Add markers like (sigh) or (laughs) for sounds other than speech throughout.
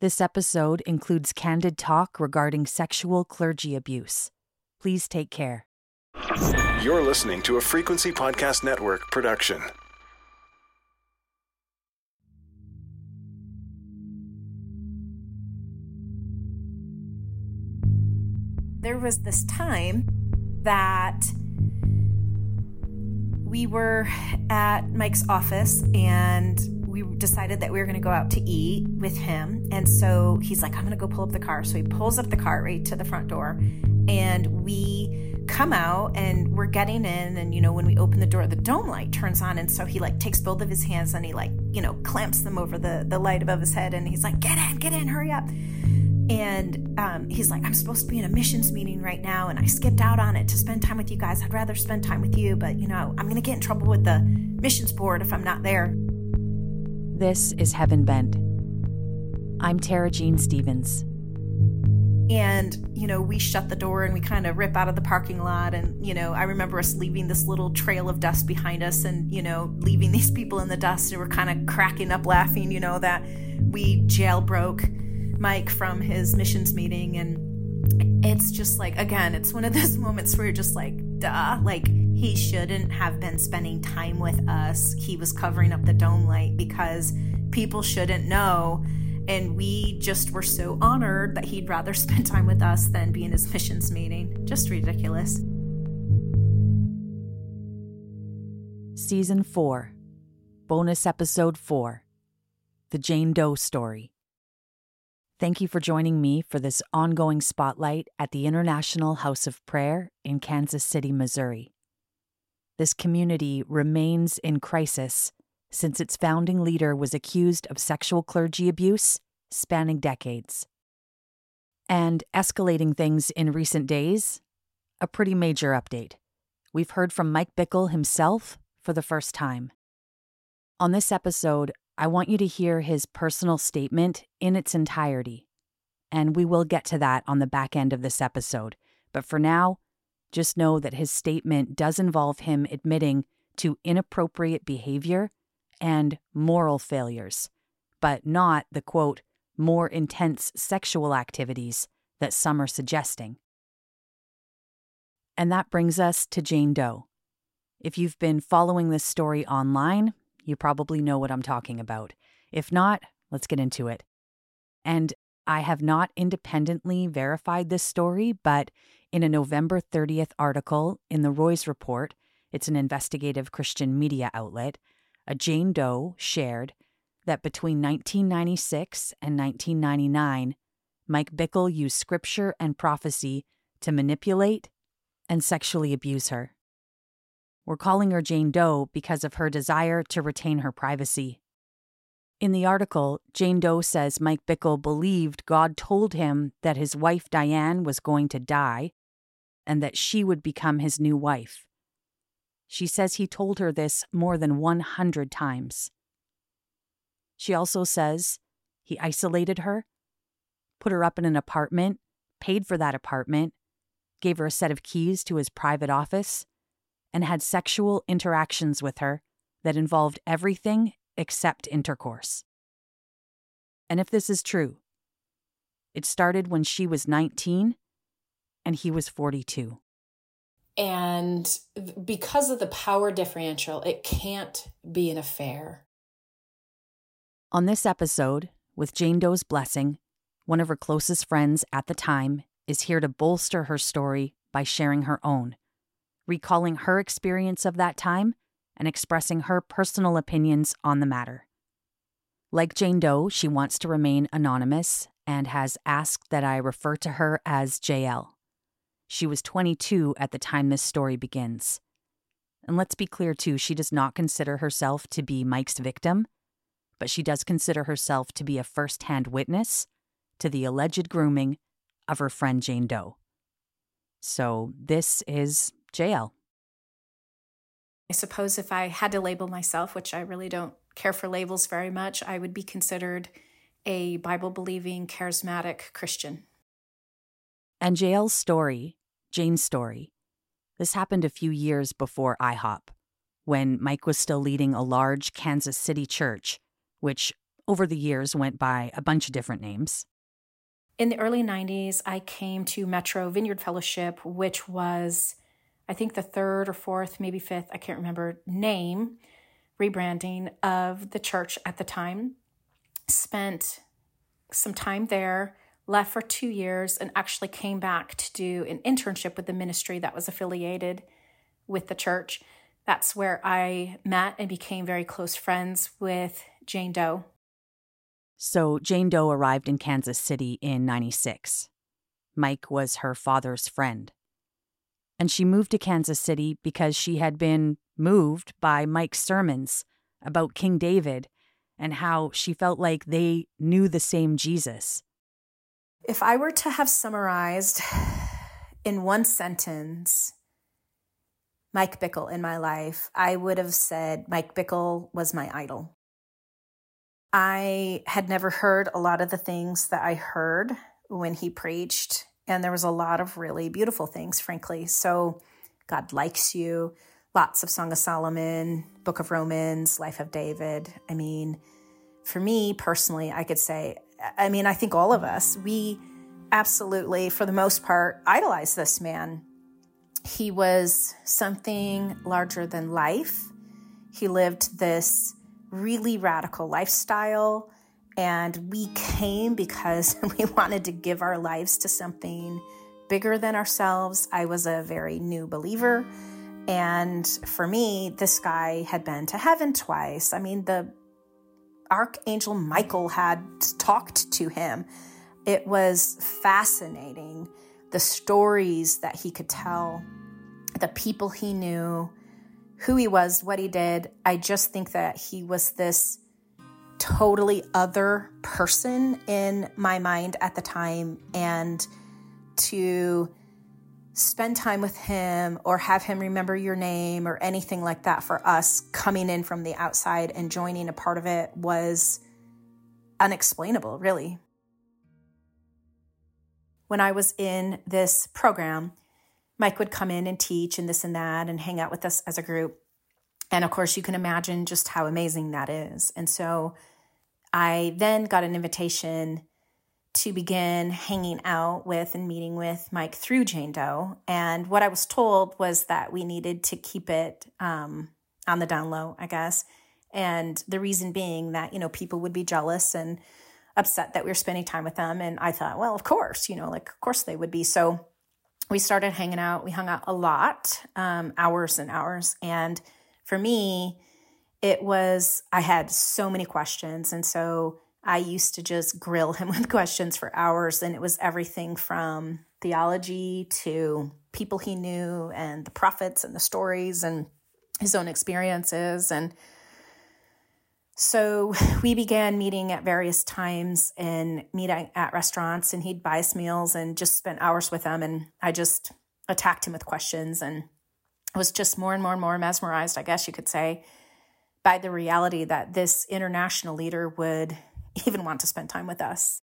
This episode includes candid talk regarding sexual clergy abuse. Please take care. You're listening to a Frequency Podcast Network production. There was this time that we were at Mike's office and we decided that we were going to go out to eat with him. And so he's like, I'm going to go pull up the car. So he pulls up the car right to the front door. And we come out and we're getting in. And you know when we open the door the dome light turns on. And so he like takes both of his hands and he like you know clamps them over the the light above his head. And he's like get in get in hurry up. And um, he's like i'm supposed to be in a missions meeting right now. And i skipped out on it to spend time with you guys. I'd rather spend time with you but you know i'm gonna get in trouble with the missions board if i'm not there This is Heaven Bent. I'm Tara Jean Stevens. and you know we shut the door and we kind of rip out of the parking lot and you know i remember us leaving this little trail of dust behind us and you know leaving (laughs) these people in the dust and we're kind of cracking up laughing you know that we jailbroke mike from his missions meeting and it's just like again it's one of those (laughs) moments where you're just like duh like he shouldn't have been spending time with us. He was covering up the dome light because people shouldn't know. And we just were so honored that he'd rather (laughs) spend time with us than be in his missions meeting. Just ridiculous. Season 4, Bonus Episode 4 The Jane Doe Story. Thank you for joining me for this ongoing spotlight at the International House of Prayer in Kansas City, Missouri. This community remains in crisis since its founding leader was accused of sexual clergy abuse spanning decades. And escalating things in recent days, a pretty major update. We've heard from Mike Bickle himself for the first time. On this episode, I want you to hear his personal statement in its entirety. And we will get to that on the back end of this episode. But for now, just know that his statement does involve him admitting to inappropriate behavior and moral failures, but not the quote, more intense sexual activities that some are suggesting. And that brings us to Jane Doe. If you've been following this story online, you probably know what I'm talking about. If not, let's get into it. And I have not independently verified this story, but in a November 30th article in the Roys Report, it's an investigative Christian media outlet, a Jane Doe shared that between 1996 and 1999, Mike Bickle used scripture and prophecy to manipulate and sexually abuse her. We're calling her Jane Doe because of her desire to retain her privacy. In the article, Jane Doe says Mike Bickle believed God told him that his wife Diane was going to die and that she would become his new wife. She says he told her this more than 100 times. She also says he isolated her, put her up in an apartment, paid for that apartment, gave her a set of keys to his private office, and had sexual interactions with her that involved everything except intercourse. And if this is true, it started when she was 19 and he was 42. And because of the power differential, it can't be an affair. On this episode, with Jane Doe's blessing, one of her closest friends at the time is here to bolster her story by sharing her own, recalling her experience of that time and expressing her personal opinions on the matter. Like Jane Doe, she wants to remain anonymous and has asked that I refer to her as JL. She was 22 at the time this story begins. And let's be clear, too, she does not consider herself to be Mike's victim, but she does consider herself to be a first hand witness to the alleged grooming of her friend Jane Doe. So this is JL. I suppose if I had to label myself, which I really don't care for labels very much, I would be considered a Bible believing, charismatic Christian. And JL's story, Jane's story, this happened a few years before IHOP, when Mike was still leading a large Kansas City church, which over the years went by a bunch of different names. In the early 90s, I came to Metro Vineyard Fellowship, which was, I think, the third or fourth, maybe fifth, I can't remember, name rebranding of the church at the time. Spent some time there, left for two years, and actually came back to do an internship with the ministry that was affiliated with the church. That's where I met and became very close friends with Jane Doe. So Jane Doe arrived in Kansas City in 96. Mike was her father's friend. And she moved to Kansas City because she had been moved by Mike's sermons about King David and how she felt like they knew the same Jesus. If I were to have summarized in one sentence Mike Bickle in my life, I would have said Mike Bickle was my idol. I had never heard a lot of the things that I heard when he preached, and there was a lot of really beautiful things, frankly. So, God likes you, lots of Song of Solomon, Book of Romans, Life of David. I mean, for me personally, I could say, I mean, I think all of us, we absolutely, for the most part, idolize this man. He was something larger than life. He lived this really radical lifestyle. And we came because (laughs) we wanted to give our lives to something bigger than ourselves. I was a very new believer. And for me, this guy had been to heaven twice. I mean, the Archangel Michael had talked to him. It was fascinating the stories that he could tell, the people he knew, who he was, what he did. I just think that he was this totally other person in my mind at the time. And to spend time with him or have him remember your name or anything like that for us coming in from the outside and joining a part of it was unexplainable, really. When I was in this program, Mike would come in and teach and this and that and hang out with us as a group. And of course, you can imagine just how amazing that is. And so I then got an invitation to begin hanging out with and meeting with Mike through Jane Doe. And what I was told was that we needed to keep it um, on the down low, I guess. And the reason being that, you know, people would be jealous and upset that we were spending time with them. And I thought, well, of course, you know, like, of course they would be. So we started hanging out. We hung out a lot, um, hours and hours. And for me, it was, I had so many questions. And so I used to just grill him (laughs) with questions for hours. And it was everything from theology to people he knew and the prophets and the stories and his own experiences. And so we began meeting at various times and meeting at restaurants, and he'd buy us meals and just spent hours with them. And I just attacked him with questions and was just more and more and more mesmerized, I guess you could say, by the reality that this international leader would even want to spend time with us.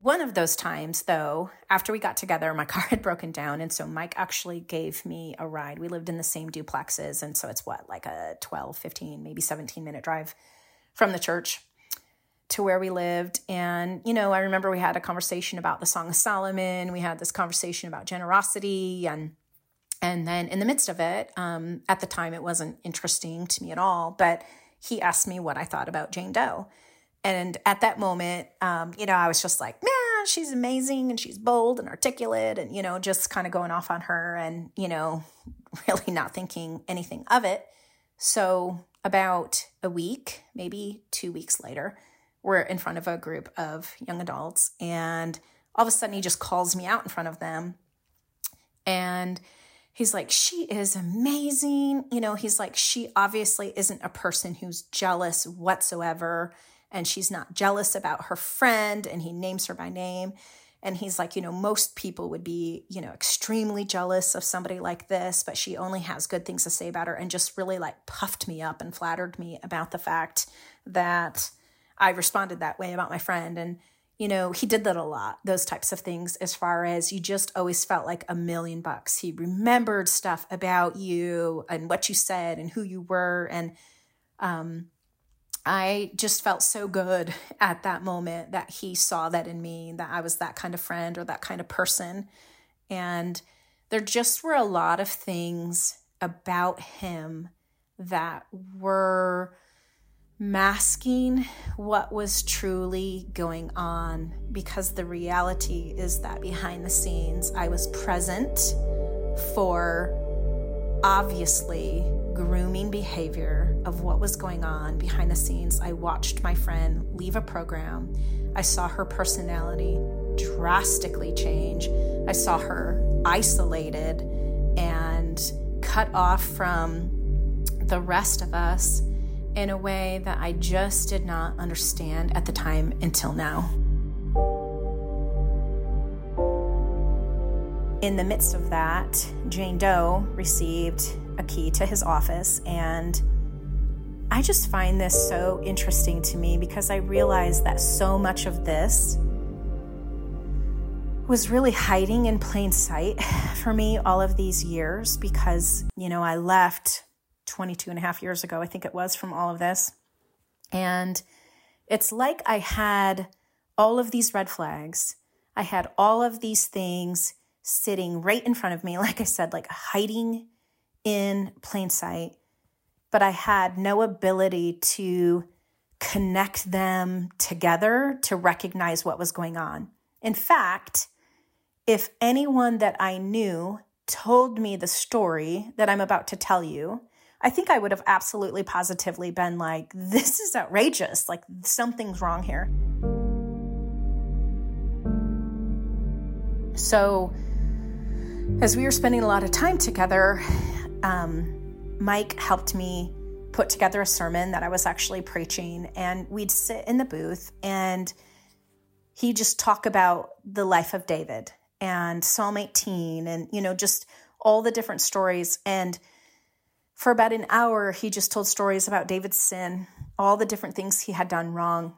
One of those times, though, after we got together, my (laughs) car had broken down. And so Mike actually gave me a ride. We lived in the same duplexes. And so it's what, like a 12, 15, maybe 17 minute drive from the church to where we lived. And, you know, I remember we had a conversation about the Song of Solomon. We had this conversation about generosity. And, and then in the midst of it, um, at the time, it wasn't interesting to me at all, but he asked me what I thought about Jane Doe. And at that moment, um, you know, I was just like, man, she's amazing and she's bold and articulate and, you know, just kind of going off on her and, you know, (laughs) really not thinking anything of it. So, about a week, maybe two weeks later, we're in front of a group of young adults. And all of a sudden, he just calls me out in front of them. And he's like, She is amazing. You know, he's like, She obviously isn't a person who's jealous whatsoever and she's not jealous about her friend and he names her by name. And he's like you know most people would be you know extremely jealous of somebody like this but she only has good things to say about her and just really like puffed me up and flattered me about the fact that i responded that way about my friend. And you know he did that a lot those types of things as far as you just always felt like a million bucks. He remembered stuff about you and what you said and who you were. And um I just felt so good (laughs) at that moment that he saw that in me, that I was that kind of friend or that kind of person. And there just were a lot of things about him that were masking what was truly going on because the reality is that behind the scenes, I was present for obviously grooming behavior of what was going on behind the scenes. I watched my friend leave a program. I saw her personality drastically change. I saw her isolated and cut off from the rest of us in a way that I just did not understand at the time until now. In the midst of that, Jane Doe received a key to his office, and I just find this so interesting to me because I realize that so much of this was really hiding in plain sight (laughs) for me all of these years because, you know, I left 22 and a half years ago, I think it was, from all of this. And it's like I had all of these red flags. I had all of these things sitting right in front of me, (laughs) like I said, like hiding in plain sight. But I had no ability to connect them together to recognize what was going on. In fact, if anyone that I knew told me the story that I'm about to tell you, I think I would have absolutely positively been like, this is outrageous. Like, something's wrong here. So, as we were spending a lot of time together, um, Mike helped me put together a sermon that I was actually preaching, and we'd sit in the booth and he just talk about the life of David and Psalm 18 and you know just all the different stories and for about an hour, he just told stories about David's sin, all the different things he had done wrong,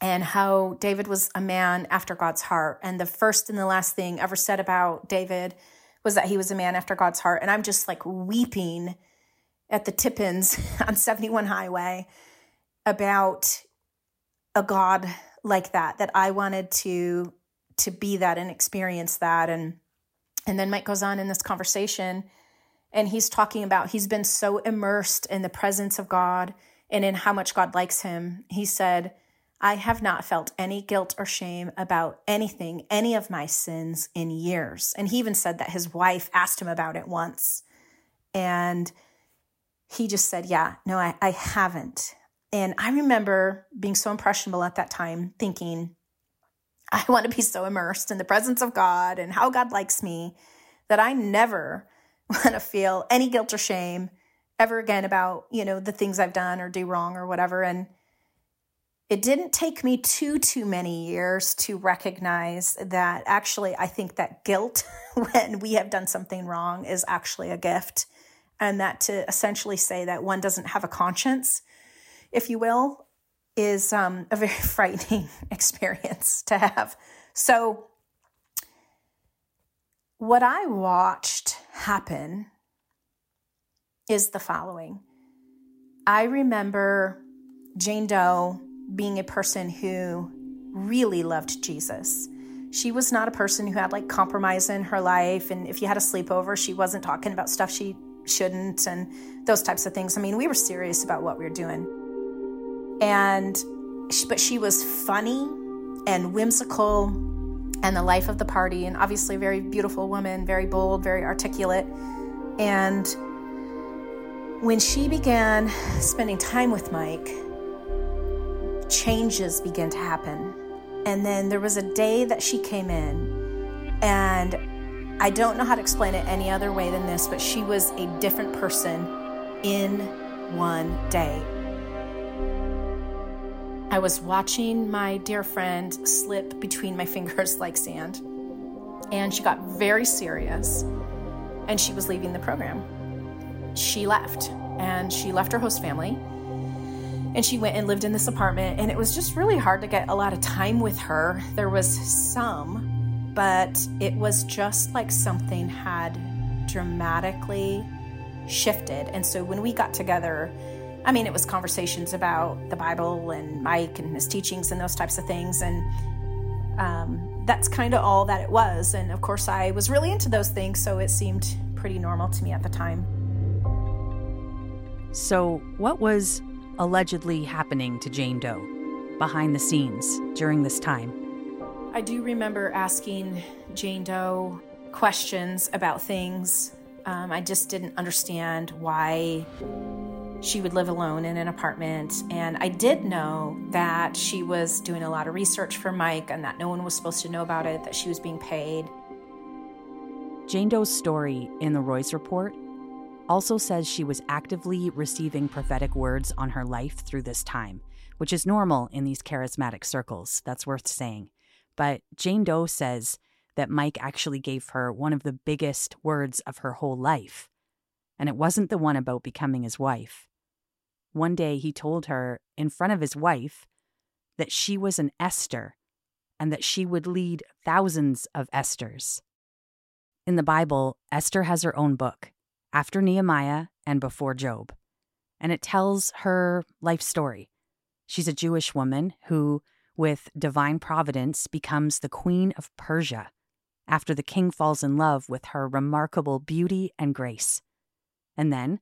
and how David was a man after God's heart. And the first and the last thing ever said about David was that he was a man after God's heart. And I'm just like weeping at the Tippins (laughs) on 71 Highway about a God like that, that I wanted to to be that and experience that. And and then Mike goes on in this conversation and he's talking about he's been so immersed in the presence of God and in how much God likes him. He said, I have not felt any guilt or shame about anything, any of my sins in years. And he even said that his wife asked him about it once. And he just said, Yeah, no, I, I haven't. And I remember being so impressionable at that time, thinking, I want to be so immersed in the presence of God and how God likes me that I never (laughs) want to feel any guilt or shame ever again about, you know, the things I've done or do wrong or whatever. And it didn't take me too, too many years to recognize that actually, I think that guilt (laughs) when we have done something wrong is actually a gift. And that to essentially say that one doesn't have a conscience, if you will, is um, a very (laughs) frightening (laughs) experience to have. So, what I watched happen is the following I remember Jane Doe being a person who really loved Jesus. She was not a person who had like compromise in her life. And if you had a sleepover, she wasn't talking about stuff she shouldn't and those types of things. I mean, we were serious about what we were doing. And, but she was funny and whimsical and the life of the party, and obviously a very beautiful woman, very bold, very articulate. And when she began spending time with Mike, changes began to happen. And then there was a day that she came in, and I don't know how to explain it any other way than this, but she was a different person in one day. I was watching my dear friend slip between my (laughs) fingers like sand. And she got very serious and she was leaving the program. She left and she left her host family and she went and lived in this apartment. And it was just really hard to get a lot of time with her. There was some, but it was just like something had dramatically shifted. And so when we got together, I mean, it was conversations about the Bible and Mike and his teachings and those types of things. And um, that's kind of all that it was. And of course, I was really into those things, so it seemed pretty normal to me at the time. So, what was allegedly happening to Jane Doe behind the scenes during this time? I do remember asking Jane Doe questions about things. Um, I just didn't understand why she would live alone in an apartment. And I did know that she was doing a lot of research for Mike and that no one was supposed to know about it, that she was being paid. Jane Doe's story in the Roys Report also says she was actively receiving prophetic words on her life through this time, which is normal in these charismatic circles. That's worth saying. But Jane Doe says that Mike actually gave her one of the biggest words of her whole life. And it wasn't the one about becoming his wife. One day he told her in front of his wife that she was an Esther and that she would lead thousands of Esthers. In the Bible, Esther has her own book, after Nehemiah and before Job, and it tells her life story. She's a Jewish woman who, with divine providence, becomes the queen of Persia after the king falls in love with her remarkable beauty and grace. And then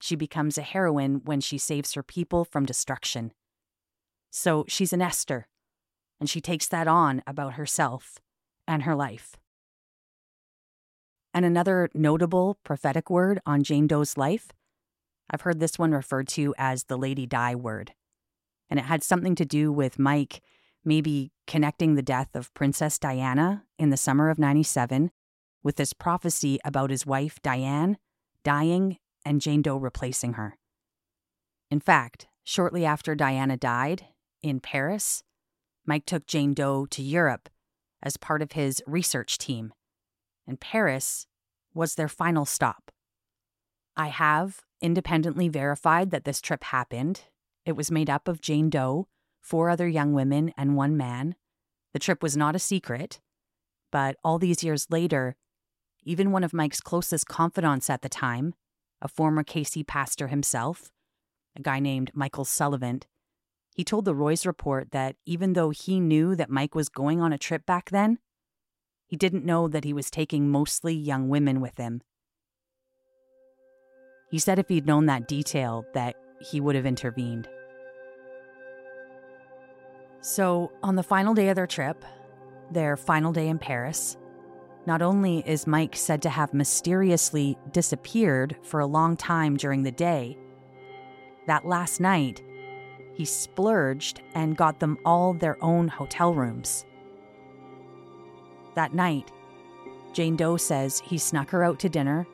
she becomes a heroine when she saves her people from destruction. So she's an Esther, and she takes that on about herself and her life. And another notable prophetic word on Jane Doe's life, I've heard this one referred to as the Lady Di word. And it had something to do with Mike maybe connecting the death of Princess Diana in the summer of 97 with this prophecy about his wife Diane dying and Jane Doe replacing her. In fact, shortly after Diana died, in Paris, Mike took Jane Doe to Europe as part of his research team, and Paris was their final stop. I have independently verified that this trip happened. It was made up of Jane Doe, four other young women, and one man. The trip was not a secret, but all these years later, even one of Mike's closest confidants at the time, a former KC pastor himself, a guy named Michael Sullivan, he told the Roys report that even though he knew that Mike was going on a trip back then, he didn't know that he was taking mostly young women with him. He said if he'd known that detail, that he would have intervened. So, on the final day of their trip, their final day in Paris, not only is Mike said to have mysteriously disappeared for a long time during the day, that last night, he splurged and got them all their own hotel rooms. That night, Jane Doe says he snuck her out to dinner,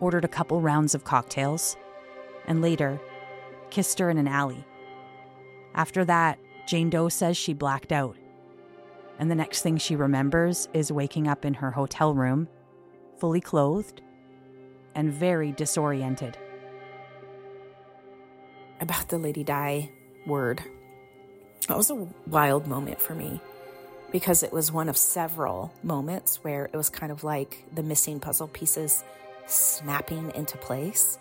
ordered a couple rounds of cocktails, and later kissed her in an alley. After that, Jane Doe says she blacked out and the next thing she remembers is waking up in her hotel room, fully clothed and very disoriented. About the Lady Di word, that was a wild moment for me because it was one of several moments where it was kind of like the missing puzzle pieces snapping into place,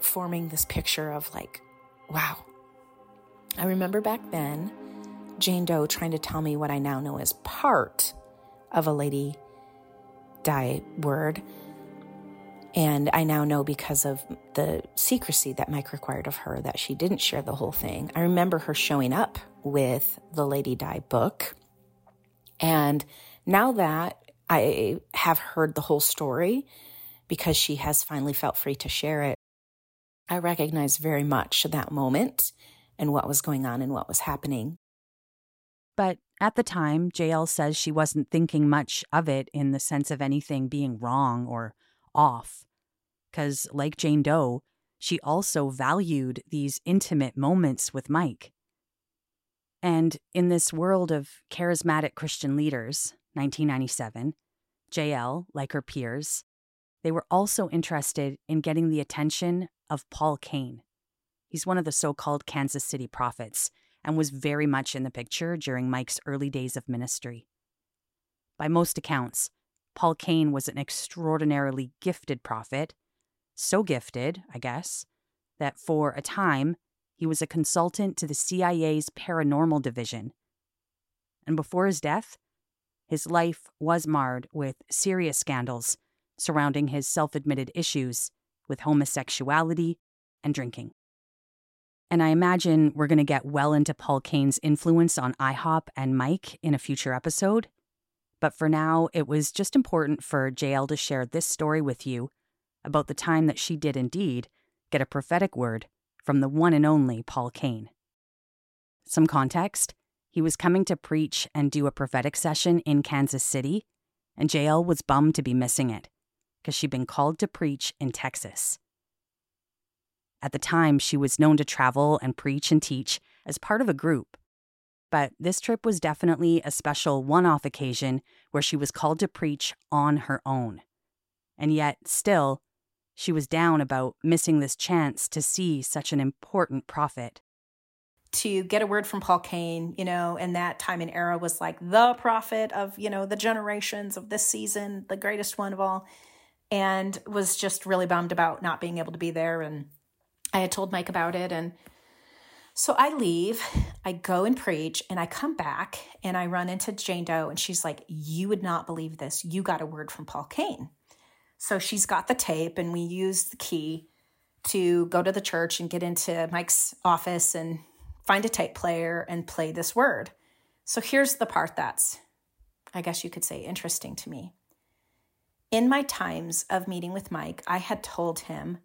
forming this picture of like, wow. I remember back then Jane Doe trying to tell me what I now know as part of a Lady Di word. And I now know because of the secrecy that Mike required of her that she didn't share the whole thing. I remember her showing up with the Lady Di book. And now that I have heard the whole story, because she has finally felt free to share it, I recognize very much that moment and what was going on and what was happening. But at the time, JL says she wasn't thinking much of it in the sense of anything being wrong or off. Because, like Jane Doe, she also valued these intimate moments with Mike. And in this world of charismatic Christian leaders, 1997, JL, like her peers, they were also interested in getting the attention of Paul Cain. He's one of the so called Kansas City prophets and was very much in the picture during Mike's early days of ministry. By most accounts, Paul Cain was an extraordinarily gifted prophet, so gifted, I guess, that for a time, he was a consultant to the CIA's paranormal division. And before his death, his life was marred with serious scandals surrounding his self admitted issues with homosexuality and drinking. And I imagine we're going to get well into Paul Cain's influence on IHOP and Mike in a future episode. But for now, it was just important for JL to share this story with you about the time that she did indeed get a prophetic word from the one and only Paul Cain. Some context he was coming to preach and do a prophetic session in Kansas City, and JL was bummed to be missing it because she'd been called to preach in Texas. At the time, she was known to travel and preach and teach as part of a group. But this trip was definitely a special one off occasion where she was called to preach on her own. And yet, still, she was down about missing this chance to see such an important prophet to get a word from Paul Cain, you know, in that time and era was like the prophet of, you know, the generations of this season, the greatest one of all, and was just really bummed about not being able to be there. And I had told Mike about it. And so I leave, I go and preach, and I come back and I run into Jane Doe, and she's like, You would not believe this. You got a word from Paul Cain. So she's got the tape, and we use the key to go to the church and get into Mike's office and find a tape player and play this word. So here's the part that's, I guess you could say, interesting to me. In my times of meeting with Mike, I had told him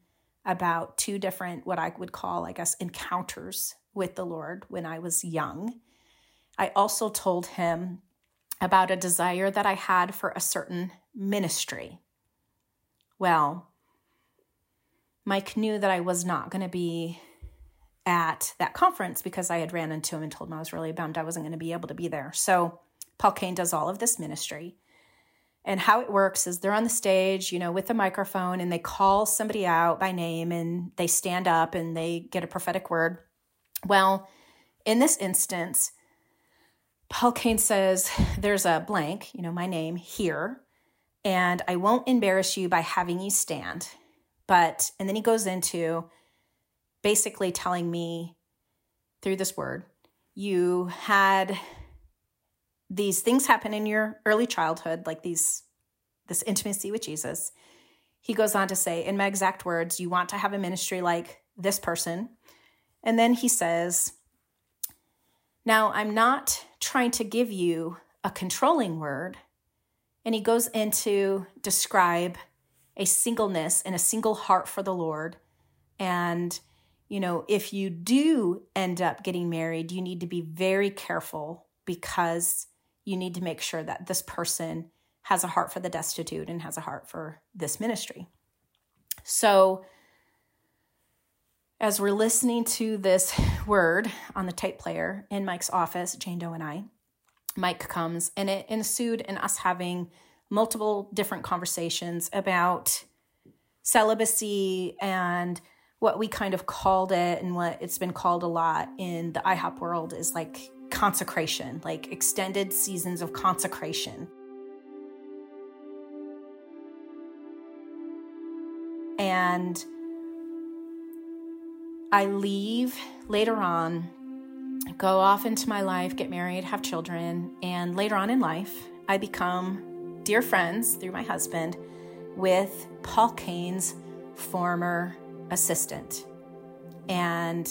about two different, what I would call, I guess, encounters with the Lord when I was young. I also told him about a desire that I had for a certain ministry. Well, Mike knew that I was not going to be at that conference because I had ran into him and told him I was really bummed I wasn't going to be able to be there. So Paul Cain does all of this ministry. And how it works is they're on the stage, you know, with a microphone and they call somebody out by name and they stand up and they get a prophetic word. Well, in this instance, Paul Cain says, There's a blank, you know, my name here, and I won't embarrass you by having you stand. But, and then he goes into, basically telling me through this word, you had these things happen in your early childhood, like these this intimacy with Jesus. He goes on to say, in my exact words, you want to have a ministry like this person. And then he says, Now I'm not trying to give you a controlling word. And he goes into describe a singleness and a single heart for the Lord and you know, if you do end up getting married, you need to be very careful because you need to make sure that this person has a heart for the destitute and has a heart for this ministry. So, as we're listening to this word on the tape player in Mike's office, Jane Doe and I, Mike comes and it ensued in us having multiple different conversations about celibacy and what we kind of called it and what it's been called a lot in the IHOP world is like consecration, like extended seasons of consecration. And I leave later on, go off into my life, get married, have children, and later on in life, I become dear friends through my husband with Paul Cain's former assistant. And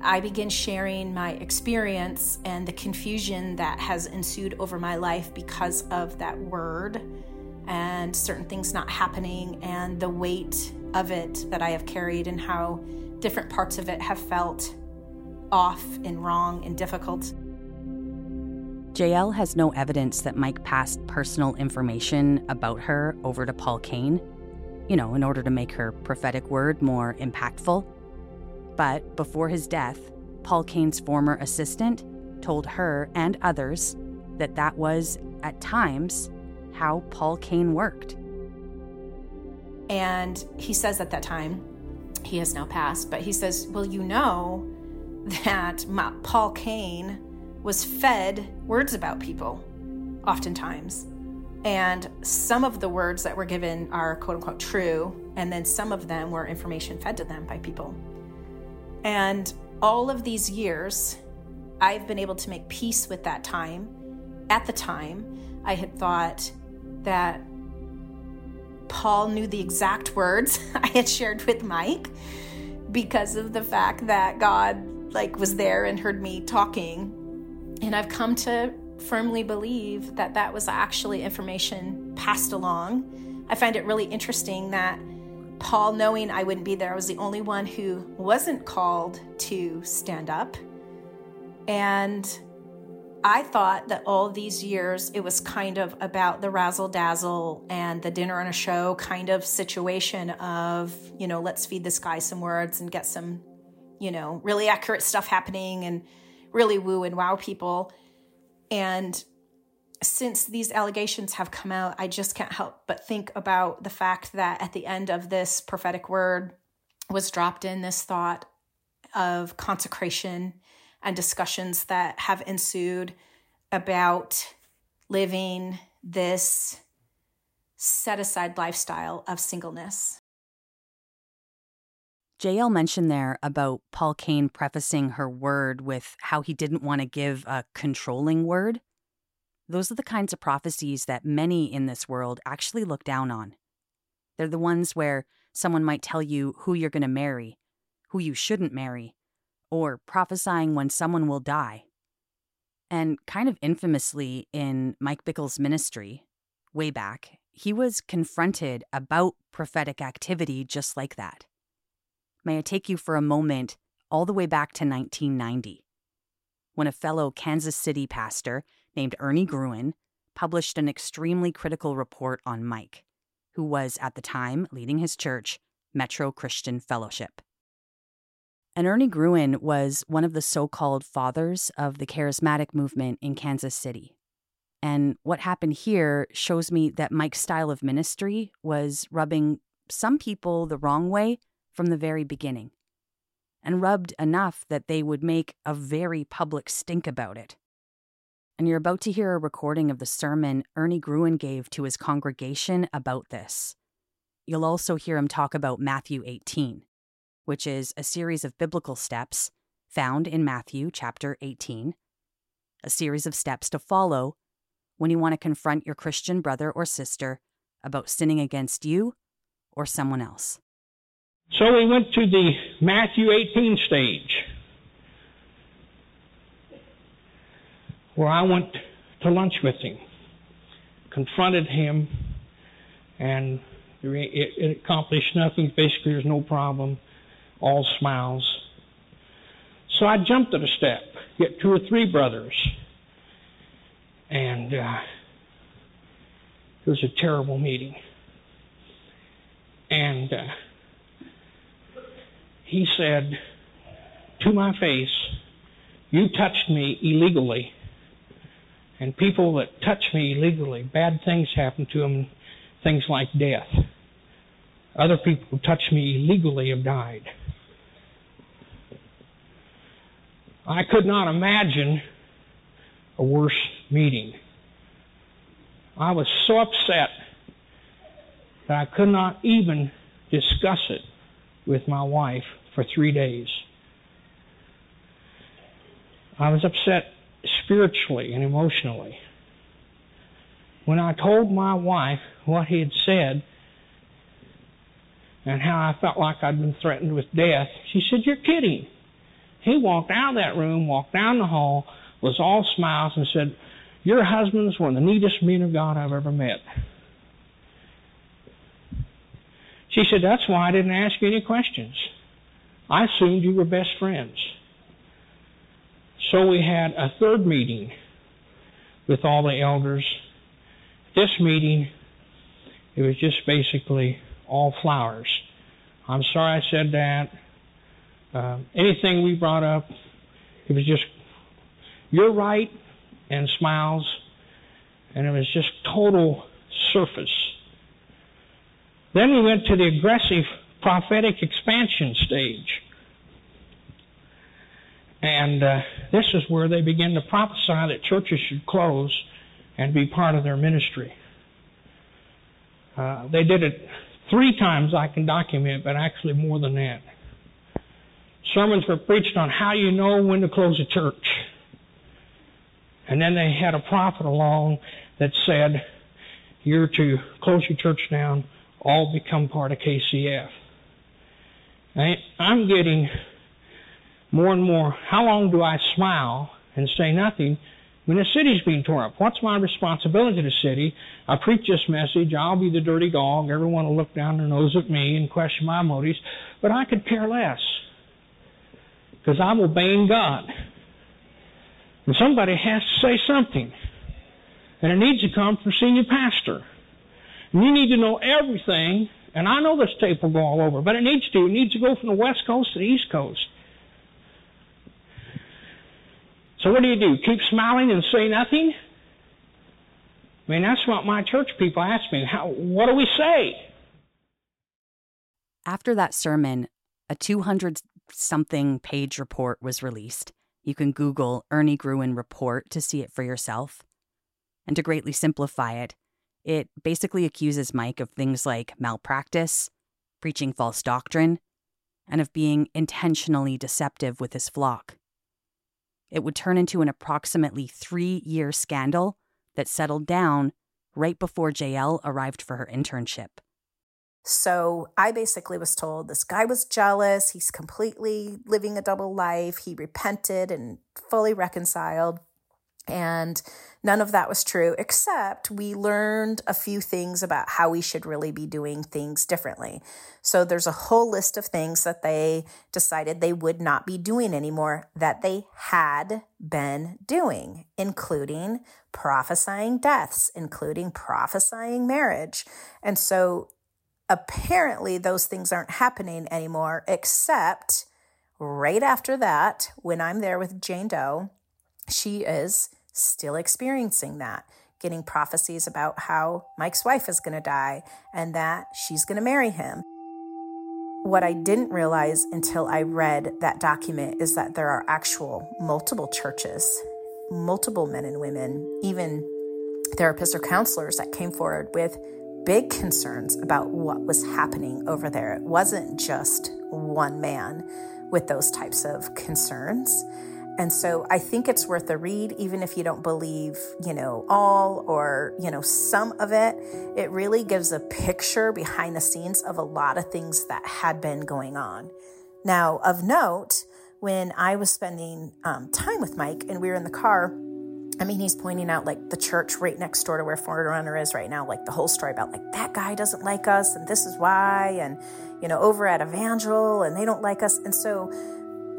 I begin sharing my experience and the confusion that has ensued over my life because of that word and certain things not happening and the weight of it that I have carried and how different parts of it have felt off and wrong and difficult. JL has no evidence that Mike passed personal information about her over to Paul Cain you know, in order to make her prophetic word more impactful. But before his death, Paul Cain's former assistant told her and others that that was, at times, how Paul Cain worked. And he says at that time, he has now passed, but he says, Well, you know that Paul Cain was fed words about people, oftentimes. And some of the words that were given are quote unquote true, and then some of them were information fed to them by people. And all of these years, I've been able to make peace with that time. At the time, I had thought that Paul knew the exact words (laughs) I had shared with Mike because of the fact that God like was there and heard me talking. And I've come to firmly believe that that was actually information passed along. I find it really interesting that Paul, knowing I wouldn't be there, I was the only one who wasn't called to stand up. And I thought that all these years it was kind of about the razzle dazzle and the dinner on a show kind of situation of, you know, let's feed this guy some words and get some, you know, really accurate stuff happening and really woo and wow people. And since these allegations have come out, I just can't help but think about the fact that at the end of this prophetic word was dropped in this thought of consecration and discussions that have ensued about living this set aside lifestyle of singleness. JL mentioned there about Paul Cain prefacing her word with how he didn't want to give a controlling word. Those are the kinds of prophecies that many in this world actually look down on. They're the ones where someone might tell you who you're going to marry, who you shouldn't marry, or prophesying when someone will die. And kind of infamously in Mike Bickle's ministry, way back, he was confronted about prophetic activity just like that. May I take you for a moment all the way back to 1990, when a fellow Kansas City pastor named Ernie Gruen published an extremely critical report on Mike, who was at the time leading his church, Metro Christian Fellowship. And Ernie Gruen was one of the so called fathers of the charismatic movement in Kansas City. And what happened here shows me that Mike's style of ministry was rubbing some people the wrong way from the very beginning, and rubbed enough that they would make a very public stink about it. And you're about to hear a recording of the sermon Ernie Gruen gave to his congregation about this. You'll also hear him talk about Matthew 18 which is a series of biblical steps found in Matthew chapter 18, a series of steps to follow when you want to confront your Christian brother or sister about sinning against you or someone else. So we went to the Matthew 18 stage where I went to lunch with him, confronted him, and it, accomplished nothing. Basically, there's no problem all smiles. So I jumped at a step, get two or three brothers, and uh, it was a terrible meeting. And uh, he said to my face, You touched me illegally. And people that touch me illegally, bad things happen to them, things like death. Other people who touch me illegally have died. I could not imagine a worse meeting. I was so upset that I could not even discuss it with my wife for three days. I was upset spiritually and emotionally. When I told my wife what he had said and how I felt like I'd been threatened with death, she said, You're kidding. He walked out of that room, walked down the hall, was all smiles, and said, Your husband's one of the neatest men of God I've ever met. She said, That's why I didn't ask you any questions. I assumed you were best friends. So we had a third meeting with all the elders. This meeting, it was just basically all flowers. I'm sorry I said that. Uh, anything we brought up, it was just, you're right, and smiles, and it was just total surface. Then we went to the aggressive prophetic expansion stage. And uh, this is where they began to prophesy that churches should close and be part of their ministry. Uh, they did it three times I can document, but actually more than that. Sermons were preached on how you know when to close a church. And then they had a prophet along that said, You're to close your church down, all become part of KCF. I'm getting more and more, how long do I smile and say nothing when the city's being torn up? What's my responsibility to the city? I preach this message, I'll be the dirty dog, everyone will look down their nose at me and question my motives, but I could care less because I'm obeying God. And somebody has to say something. And it needs to come from senior pastor. And you need to know everything. And I know this tape will go all over, but it needs to. It needs to go from the West Coast to the East Coast. So what do you do? Keep smiling and say nothing? I mean, that's what my church people ask me. How, what do we say? After that sermon, a 200 something page report was released. You can Google Ernie Gruen report to see it for yourself. And to greatly simplify it, it basically accuses Mike of things like malpractice, preaching false doctrine, and of being intentionally deceptive with his flock. It would turn into an approximately three year scandal that settled down right before JL arrived for her internship. So I basically was told this guy was jealous. He's completely living a double life. He repented and fully reconciled. And none of that was true, except we learned a few things about how we should really be doing things differently. So there's a whole list of things that they decided they would not be doing anymore that they had been doing, including prophesying deaths, including prophesying marriage. And so apparently those things aren't happening anymore, except right after that, when I'm there with Jane Doe, she is still experiencing that, getting prophecies about how Mike's wife is going to die and that she's going to marry him. What I didn't realize until I read that document is that there are actual multiple churches, multiple men and women, even therapists or counselors that came forward with big concerns about what was happening over there. It wasn't just one man with those types of concerns. And so I think it's worth a read, even if you don't believe, you know, all or, you know, some of it. It really gives a picture behind the scenes of a lot of things that had been going on. Now, of note, when I was spending um, time with Mike and we were in the car, I mean, he's pointing out like the church right next door to where Forerunner is right now, like the whole story about like that guy doesn't like us and this is why, and you know, over at Evangel and they don't like us. And so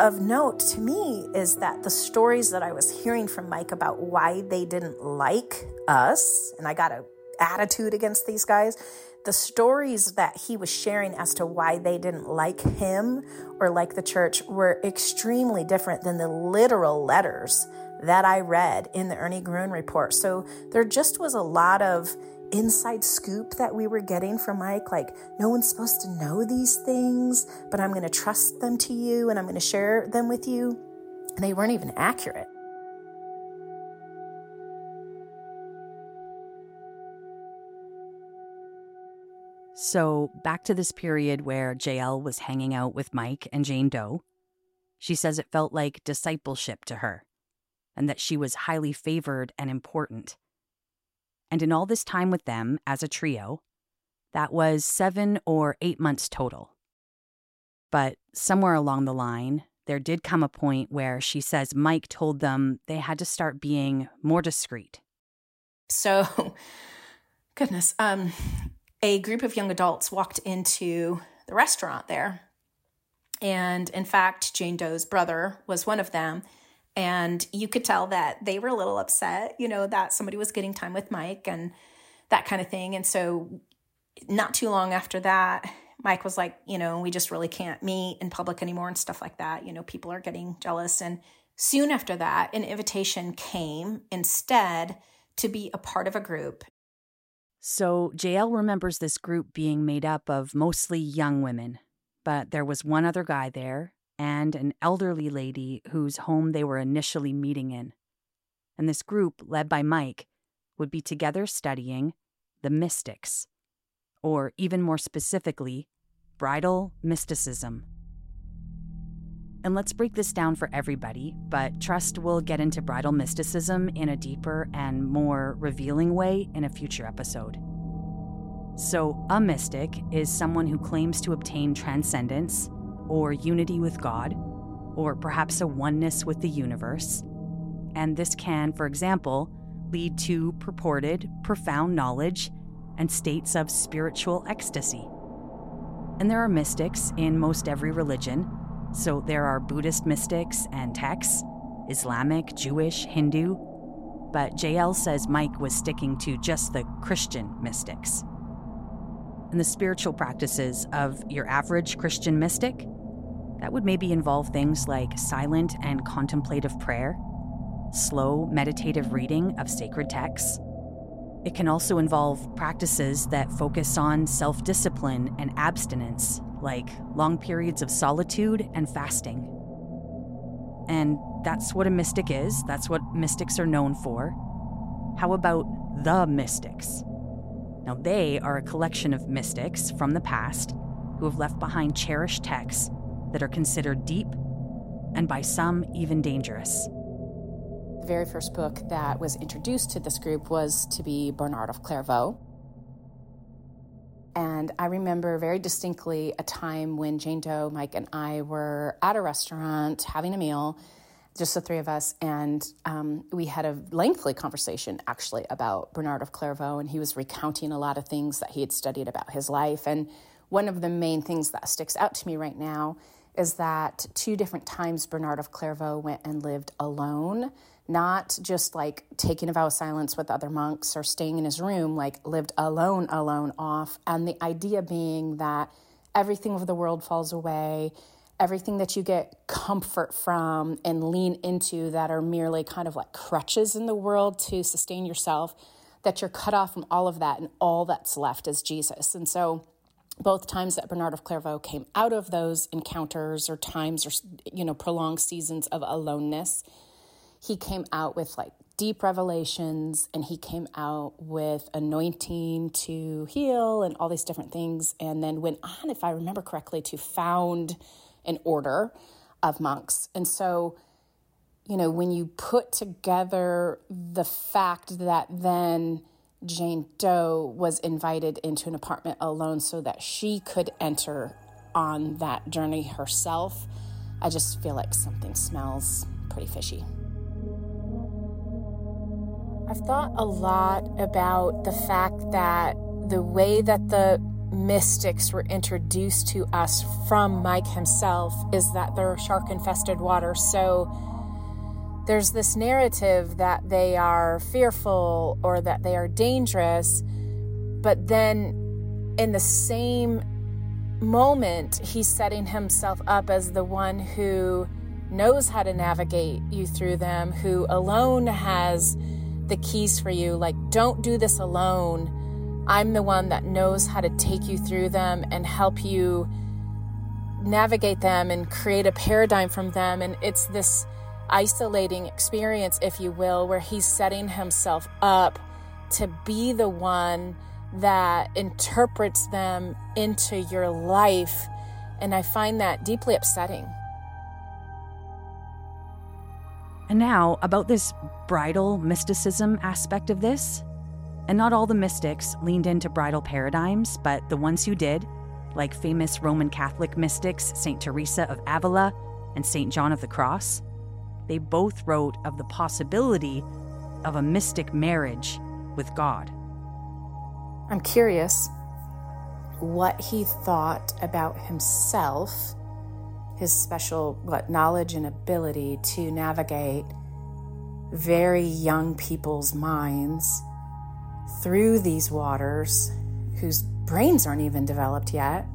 of note to me is that the stories that I was hearing from Mike about why they didn't like us, and I got an attitude against these guys, the stories that he was sharing as to why they didn't like him or like the church were extremely different than the literal letters that I read in the Ernie Gruen report. So there just was a lot of inside scoop that we were getting from Mike. Like, no one's supposed to know these things, but I'm going to trust them to you and I'm going to share them with you. And they weren't even accurate. So, back to this period where JL was hanging out with Mike and Jane Doe. She says it felt like discipleship to her, and that she was highly favored and important. And in all this time with them as a trio, that was seven or eight months total. But somewhere along the line, there did come a point where she says Mike told them they had to start being more discreet. So, (laughs) goodness, um, a group of young adults walked into the restaurant there. And in fact, Jane Doe's brother was one of them. And you could tell that they were a little upset, you know, that somebody was getting time with Mike and that kind of thing. And so, not too long after that, Mike was like, you know, we just really can't meet in public anymore and stuff like that. You know, people are getting jealous. And soon after that, an invitation came instead to be a part of a group. So JL remembers this group being made up of mostly young women, but there was one other guy there and an elderly lady whose home they were initially meeting in. And this group, led by Mike, would be together studying the mystics, or even more specifically, bridal mysticism. And let's break this down for everybody, but trust we'll get into bridal mysticism in a deeper and more revealing way in a future episode. So, a mystic is someone who claims to obtain transcendence or unity with God, or perhaps a oneness with the universe. And this can, for example, lead to purported profound knowledge and states of spiritual ecstasy. And there are mystics in most every religion, so there are Buddhist mystics and texts, Islamic, Jewish, Hindu. But JL says Mike was sticking to just the Christian mystics. And the spiritual practices of your average Christian mystic, that would maybe involve things like silent and contemplative prayer, slow meditative reading of sacred texts. It can also involve practices that focus on self discipline and abstinence, like long periods of solitude and fasting. And that's what a mystic is, that's what mystics are known for. How about the mystics? Now, they are a collection of mystics from the past who have left behind cherished texts that are considered deep and by some even dangerous. The very first book that was introduced to this group was to be Bernard of Clairvaux. And I remember very distinctly a time when Jane Doe, Mike, and I were at a restaurant having a meal, just the three of us, and um, we had a lengthy conversation actually about Bernard of Clairvaux, and he was recounting a lot of things that he had studied about his life. And one of the main things that sticks out to me right now is that two different times Bernard of Clairvaux went and lived alone not just like taking a vow of silence with other monks or staying in his room, like lived alone, alone off. And the idea being that everything of the world falls away, everything that you get comfort from and lean into that are merely kind of like crutches in the world to sustain yourself, that you're cut off from all of that and all that's left is Jesus. And so, both times that Bernard of Clairvaux came out of those encounters or times or you know prolonged seasons of aloneness, he came out with like deep revelations and he came out with anointing to heal and all these different things. And then went on if i remember correctly to found an order of monks. And so you know when you put together the fact that then jane doe was invited into an apartment alone so that she could enter on that journey herself i just feel like something smells pretty fishy I've thought a lot about the fact that the way that the mystics were introduced to us from Mike himself is that they're shark infested water. So there's this narrative that they are fearful or that they are dangerous, but then in the same moment, he's setting himself up as the one who knows how to navigate you through them, who alone has the keys for you. Like, don't do this alone. I'm the one that knows how to take you through them and help you navigate them and create a paradigm from them. And it's this isolating experience, if you will, where he's setting himself up to be the one that interprets them into your life. And I find that deeply upsetting. And now, about this bridal mysticism aspect of this. And not all the mystics leaned into bridal paradigms, but the ones who did, like famous Roman Catholic mystics St. Teresa of Avila and St. John of the Cross, they both wrote of the possibility of a mystic marriage with God. I'm curious what he thought about himself his special what knowledge and ability to navigate very young people's minds through these waters whose brains aren't even developed yet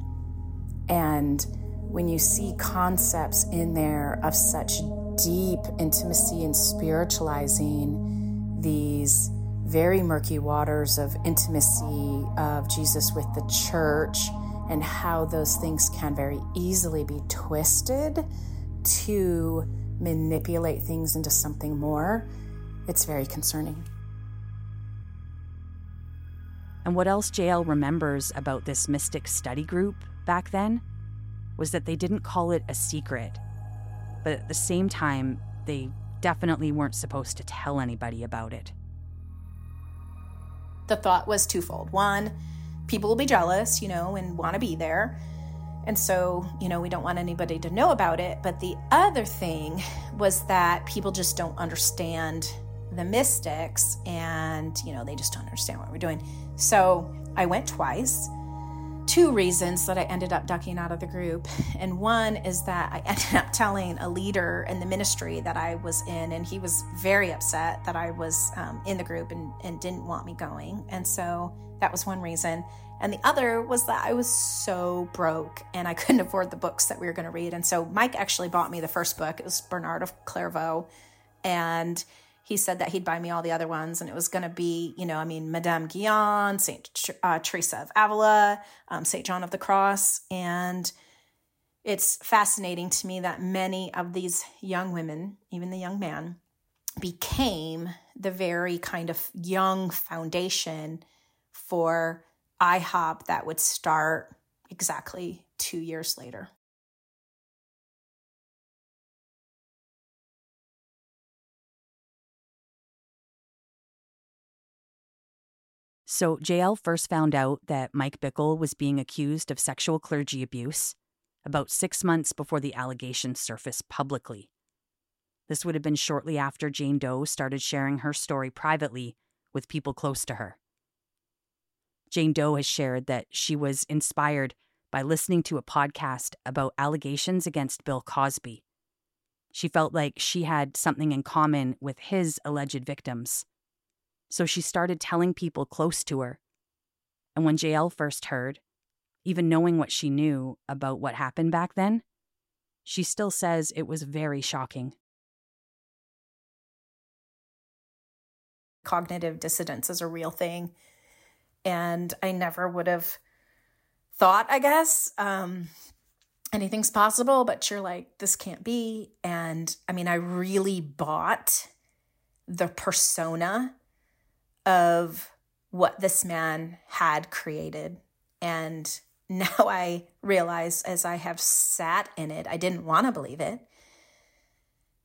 and when you see concepts in there of such deep intimacy and spiritualizing these very murky waters of intimacy of Jesus with the church and how those things can very easily be twisted to manipulate things into something more, it's very concerning. And what else JL remembers about this mystic study group back then was that they didn't call it a secret, but at the same time, they definitely weren't supposed to tell anybody about it. The thought was twofold. One, people will be jealous, you know, and want to be there. And so, you know, we don't want anybody to know about it. But the other thing was that people just don't understand the mystics and, you know, they just don't understand what we're doing. So I went twice two reasons that I ended up ducking out of the group. And one is that I (laughs) ended up telling a leader in the ministry that I was in, and he was very upset that I was um, in the group and, and didn't want me going. And so that was one reason. And the other was that I was so broke and I (laughs) couldn't afford the books that we were going to read. And so Mike actually bought me the first book. It was Bernard of Clairvaux. And he said that he'd buy me all the other ones and it was going to be you know i mean madame guyon saint uh, teresa of avila um, saint john of the cross and it's fascinating to me that many of these young women even the young man became the very kind of young foundation for ihop that would start exactly two years later So JL first found out that Mike Bickle was being accused of sexual clergy abuse about six months before the allegations surfaced publicly. This would have been shortly after Jane Doe started sharing her story privately with people close to her. Jane Doe has shared that she was inspired by listening to a podcast about allegations against Bill Cosby. She felt like she had something in common with his alleged victims so she started telling people close to her. And when JL first heard, even knowing what she knew about what happened back then, she still says it was very shocking. Cognitive dissidence is a real thing. And I never would have thought, I guess, um, anything's possible, but you're like, this can't be. And I mean, I really bought the persona of what this man had created. And (laughs) now I realize as I have sat in it, I didn't want to believe it,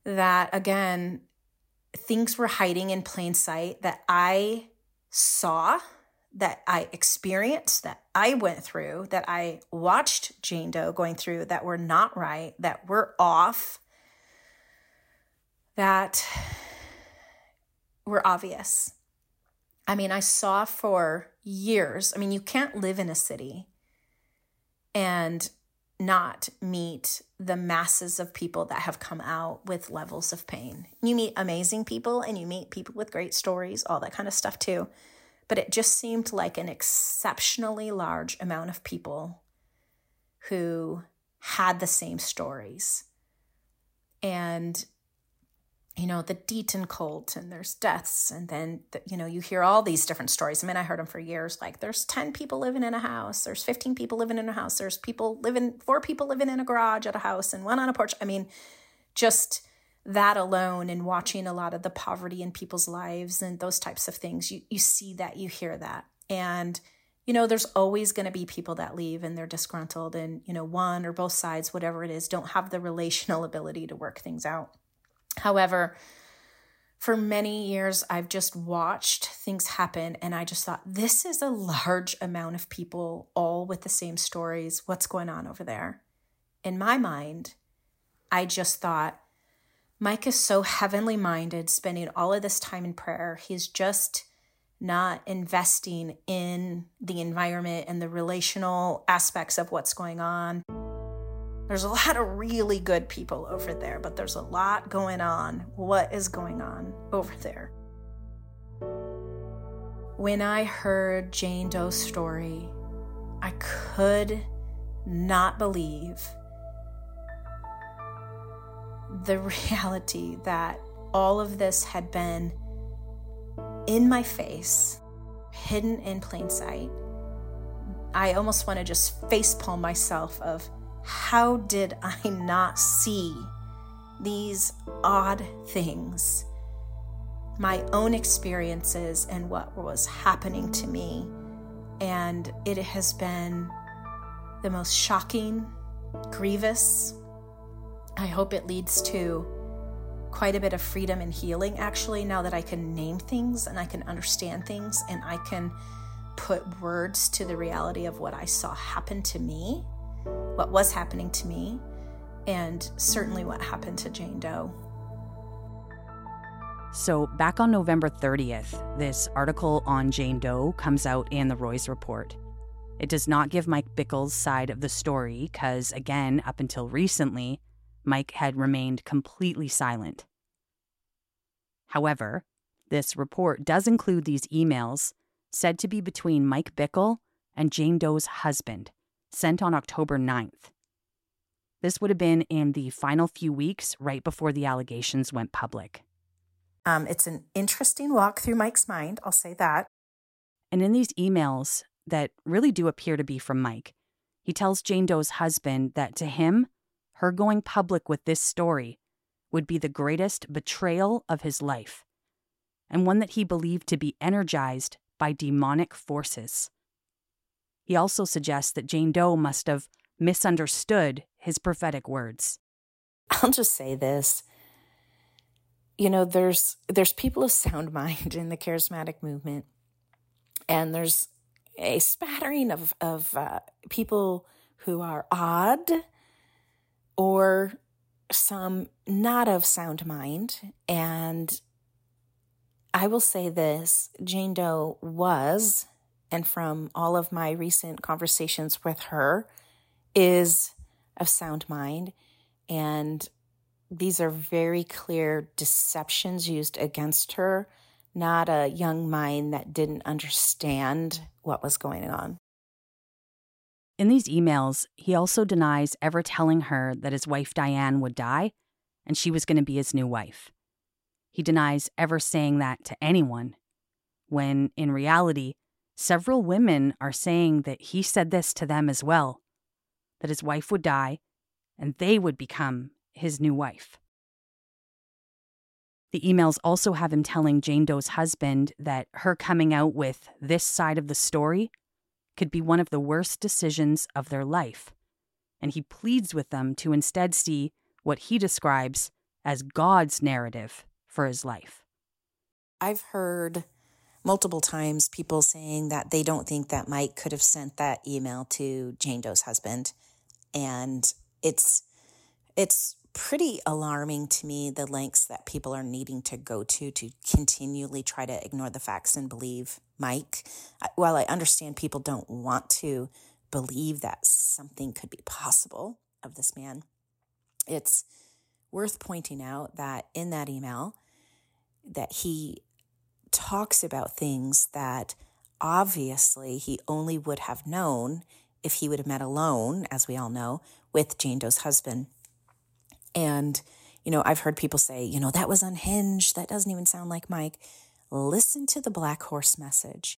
that again, things were hiding in plain sight that I saw, that I experienced, that I went through, that I watched Jane Doe going through that were not right, that were off, that were obvious. I mean, I saw for years. I mean, you can't live in a city and not meet the masses of people that have come out with levels of pain. You meet amazing people and you meet people with great stories, all that kind of stuff too. But it just seemed like an exceptionally large amount of people who had the same stories. And you know, the Deaton cult and there's deaths. And then, the, you know, you hear all these different stories. I mean, I heard them for years. Like there's 10 people living in a house. There's 15 people living in a house. There's people living, four people living in a garage at a house and one on a porch. I mean, just that alone and watching a lot of the poverty in people's lives and those types of things, you, you see that, you hear that. And, you know, there's always going to be people that leave and they're disgruntled and, you know, one or both sides, whatever it is, don't have the relational (laughs) ability to work things out. However, for many years, I've just watched things happen and I just thought, this is a large amount of people, all with the same stories. What's going on over there? In my mind, I just thought, Mike is so heavenly minded, spending all of this time in prayer. He's just not investing in the environment and the relational aspects of what's going on. There's a (laughs) lot of really good people over there, but there's a lot going on. What is going on over there? When I heard Jane Doe's story, I could not believe the (laughs) reality that all of this had been in my face, hidden in plain sight. I almost want to just facepalm myself of how did I not see these odd things? My own experiences and what was happening to me And it has been the most shocking, grievous. I hope it leads to quite a bit of freedom and healing actually now that I can name things and I can understand things and I can put words to the reality of what I saw happen to me, what was happening to me, and certainly what happened to Jane Doe. So, back on November 30th, this article on Jane Doe comes out in the Roys Report. It does not give Mike Bickle's side of the story because, again, up until recently, Mike had remained completely silent. However, this report does include these emails said to be between Mike Bickle and Jane Doe's husband, sent on October 9th. This would have been in the final few weeks right before the allegations went public. Um, it's an interesting walk through Mike's mind, I'll say that. And in these emails that really do appear to be from Mike, he tells Jane Doe's husband that to him, her going public with this story would be the greatest betrayal of his life, and one that he believed to be energized by demonic forces. He also suggests that Jane Doe must have misunderstood his prophetic words. I'll just say this. You know, there's there's people of sound (laughs) mind in the charismatic movement, and there's a spattering of of uh, people who are odd or some not of sound mind. And I will say this Jane Doe was, and from all of my recent conversations with her, is of sound mind. And these are very clear deceptions used against her, not a young mind that didn't understand what was going on. In these emails, he also denies ever telling her that his wife Diane would die and she was going to be his new wife. He denies ever saying that to anyone, when in reality, several women are saying that he said this to them as well that his wife would die and they would become his new wife. The emails also have him telling Jane Doe's husband that her coming out with this side of the story could be one of the worst decisions of their life. And he pleads with them to instead see what he describes as God's narrative for his life. I've heard multiple times people saying that they don't think that Mike could have sent that email to Jane Doe's husband. And it's it's pretty alarming to me the lengths that people are needing to go to to continually try to ignore the facts and believe Mike. While I understand people don't want to believe that something could be possible of this man, it's worth pointing out that in that email that he talks about things that obviously he only would have known if he would have met alone, as we all know, with Jane Doe's husband. And, you know, I've heard people say, you know, that was unhinged. That doesn't even sound like Mike. Listen to the Black Horse message.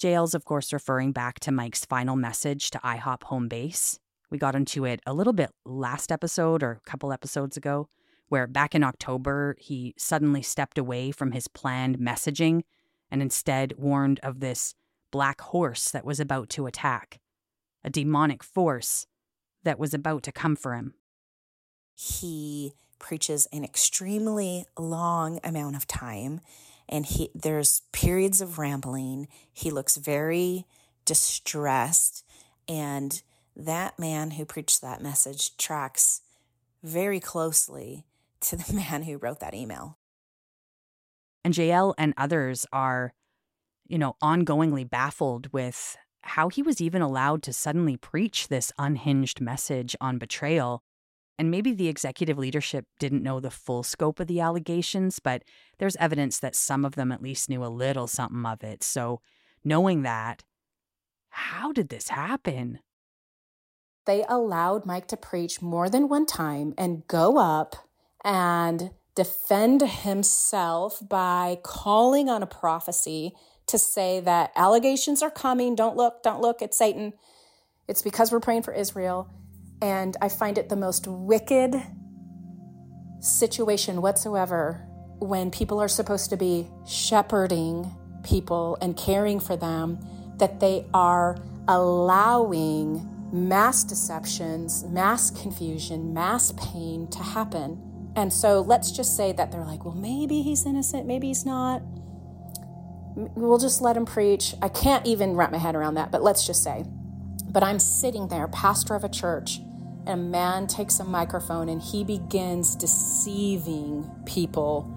JL's, of course, referring back to Mike's final message to IHOP home base. We got into it a little bit last episode or a couple episodes ago, where back in October, he suddenly stepped away from his planned messaging and instead warned of this black horse that was about to attack, a demonic force that was about to come for him. He preaches an extremely long amount of time and he there's periods of rambling. He looks very distressed and that man who preached that message tracks very closely to the (laughs) man who wrote that email. And JL and others are, you know, ongoingly baffled with how he was even allowed to suddenly preach this unhinged message on betrayal and maybe the executive leadership didn't know the full scope of the allegations, but there's evidence that some of them at least knew a little something of it. So, knowing that, how did this happen? They allowed Mike to preach more than one time and go up and defend himself by calling on a prophecy to say that allegations are coming. Don't look, don't look, it's Satan. It's because we're praying for Israel. And I find it the most wicked situation whatsoever when people are supposed to be shepherding people and caring for them. that they are allowing mass deceptions, mass confusion, mass pain to happen. And so let's just say that they're like, well, maybe he's innocent, maybe he's not. We'll just let him preach. I can't even wrap my head around that, but let's just say. But I'm sitting there, pastor of a church, and a man takes a microphone and he begins deceiving people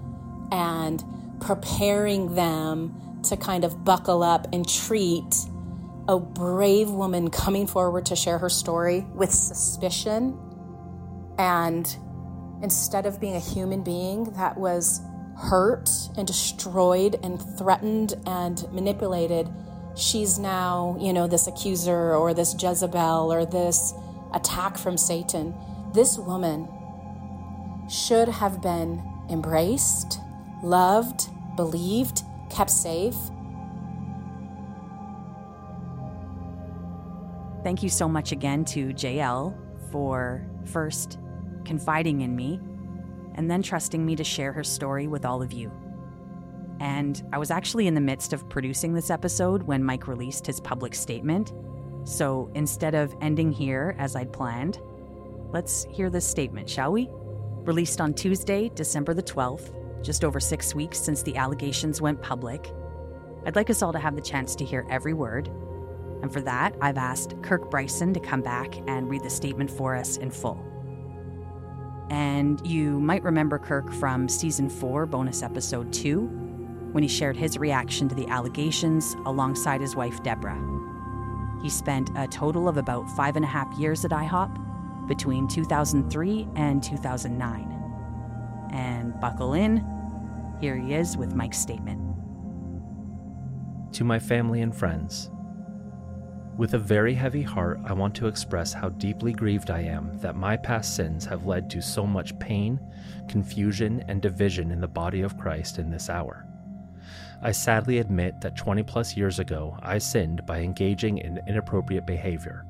and preparing them to kind of buckle up and treat a brave woman coming forward to share her story with suspicion. And instead of being a human being that was hurt and destroyed and threatened and manipulated, she's now, you know, this accuser or this Jezebel or this attack from Satan. This woman should have been embraced, loved, believed, kept safe. Thank you so much again to JL for first confiding in me and then trusting me to share her story with all of you. And I was actually in the midst of producing this episode when Mike released his public statement. So instead of ending here as I'd planned, let's hear this statement, shall we? Released on Tuesday, December the 12th, just over six weeks since the allegations went public. I'd like us all to have the chance to hear every word. And for that, I've asked Kirk Bryson to come back and read the statement for us in full. And you might remember Kirk from season four, bonus episode two, when he shared his reaction to the allegations alongside his wife, Deborah. He spent a total of about five and a half years at IHOP between 2003 and 2009. And buckle in, here he is with Mike's statement. To my family and friends, with a very heavy heart, I want to express how deeply grieved I am that my past sins have led to so much pain, confusion, and division in the body of Christ in this hour. I sadly admit that 20 plus years ago, I sinned by engaging in inappropriate behavior.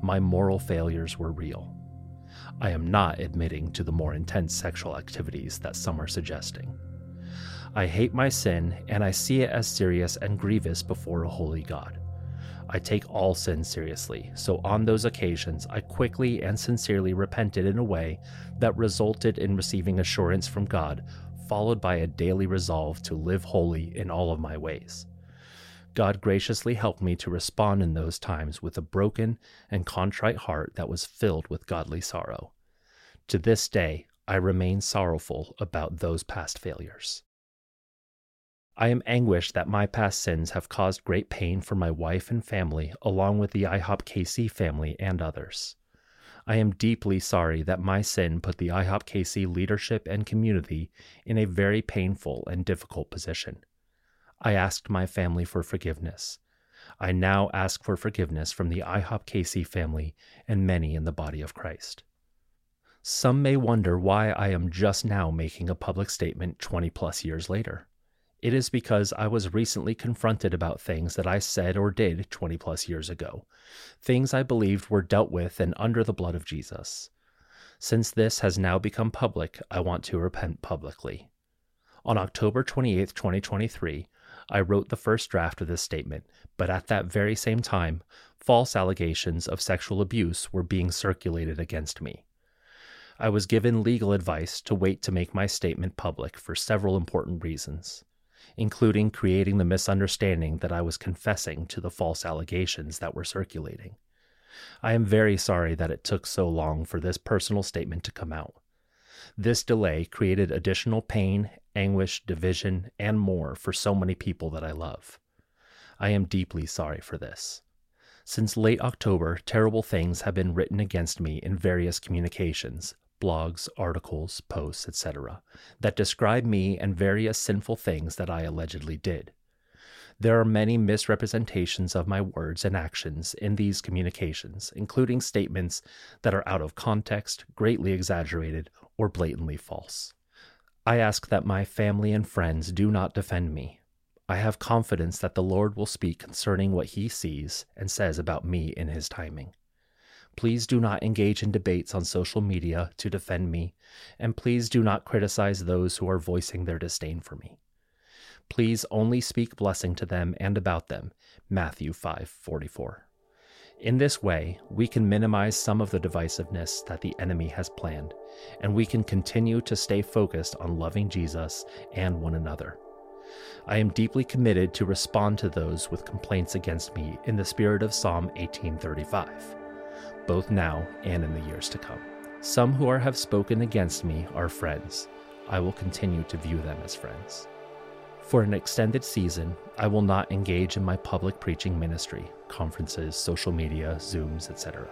My moral failures were real. I am not admitting to the more intense sexual activities that some are suggesting. I hate my sin, and I see it as serious and grievous before a holy God. I take all sin seriously, so on those occasions I quickly and sincerely repented in a way that resulted in receiving assurance from God, followed by a daily resolve to live holy in all of my ways. God graciously helped me to respond in those times with a broken and contrite heart that was filled with godly sorrow. To this day, I remain sorrowful about those past failures. I am anguished that my past sins have caused great pain for my wife and family, along with the IHOP KC family and others. I am deeply sorry that my sin put the IHOP KC leadership and community in a very painful and difficult position. I asked my family for forgiveness. I now ask for forgiveness from the IHOP KC family and many in the body of Christ. Some may wonder why I am just now making a public statement 20 plus years later. It is because I was recently confronted about things that I said or did 20 plus years ago, things I believed were dealt with and under the blood of Jesus. Since this has now become public, I want to repent publicly. On October 28, 2023, I wrote the first draft of this statement, but at that very same time, false allegations of sexual abuse were being circulated against me. I was given legal advice to wait to make my statement public for several important reasons including creating the misunderstanding that I was confessing to the false allegations that were circulating. I am very sorry that it took so long for this personal statement to come out. This delay created additional pain, anguish, division, and more for so many people that I love. I am deeply sorry for this. Since late October, terrible things have been written against me in various communications, blogs, articles, posts, etc., that describe me and various sinful things that I allegedly did. There are many misrepresentations of my words and actions in these communications, including statements that are out of context, greatly exaggerated, or blatantly false. I ask that my family and friends do not defend me. I have confidence that the Lord will speak concerning what he sees and says about me in his timing. Please do not engage in debates on social media to defend me, and please do not criticize those who are voicing their disdain for me. Please only speak blessing to them and about them. Matthew 5:44. In this way, we can minimize some of the divisiveness that the enemy has planned, and we can continue to stay focused on loving Jesus and one another. I am deeply committed to respond to those with complaints against me in the spirit of Psalm 1835, both now and in the years to come. Some who are, have spoken against me are friends. I will continue to view them as friends. For an extended season, I will not engage in my public preaching ministry, conferences, social media, Zooms, etc.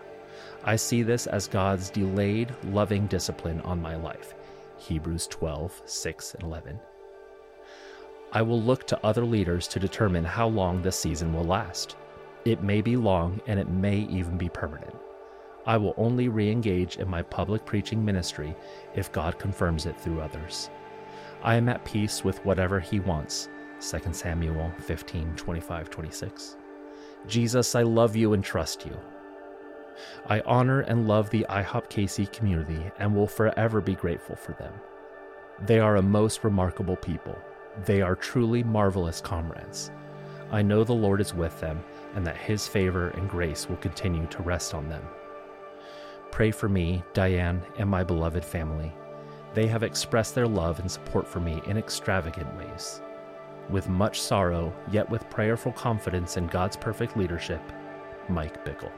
I see this as God's delayed, loving discipline on my life. Hebrews 12, 6, and 11. I will look to other leaders to determine how long this season will last. It may be long and it may even be permanent. I will only re engage in my public preaching ministry if God confirms it through others. I am at peace with whatever he wants. 2 Samuel 15 25 26. Jesus, I love you and trust you. I honor and love the IHOP KC community and will forever be grateful for them. They are a most remarkable people. They are truly marvelous comrades. I know the Lord is with them and that his favor and grace will continue to rest on them. Pray for me, Diane, and my beloved family. They have expressed their love and support for me in extravagant ways. With much sorrow, yet with prayerful confidence in God's perfect leadership, Mike Bickle.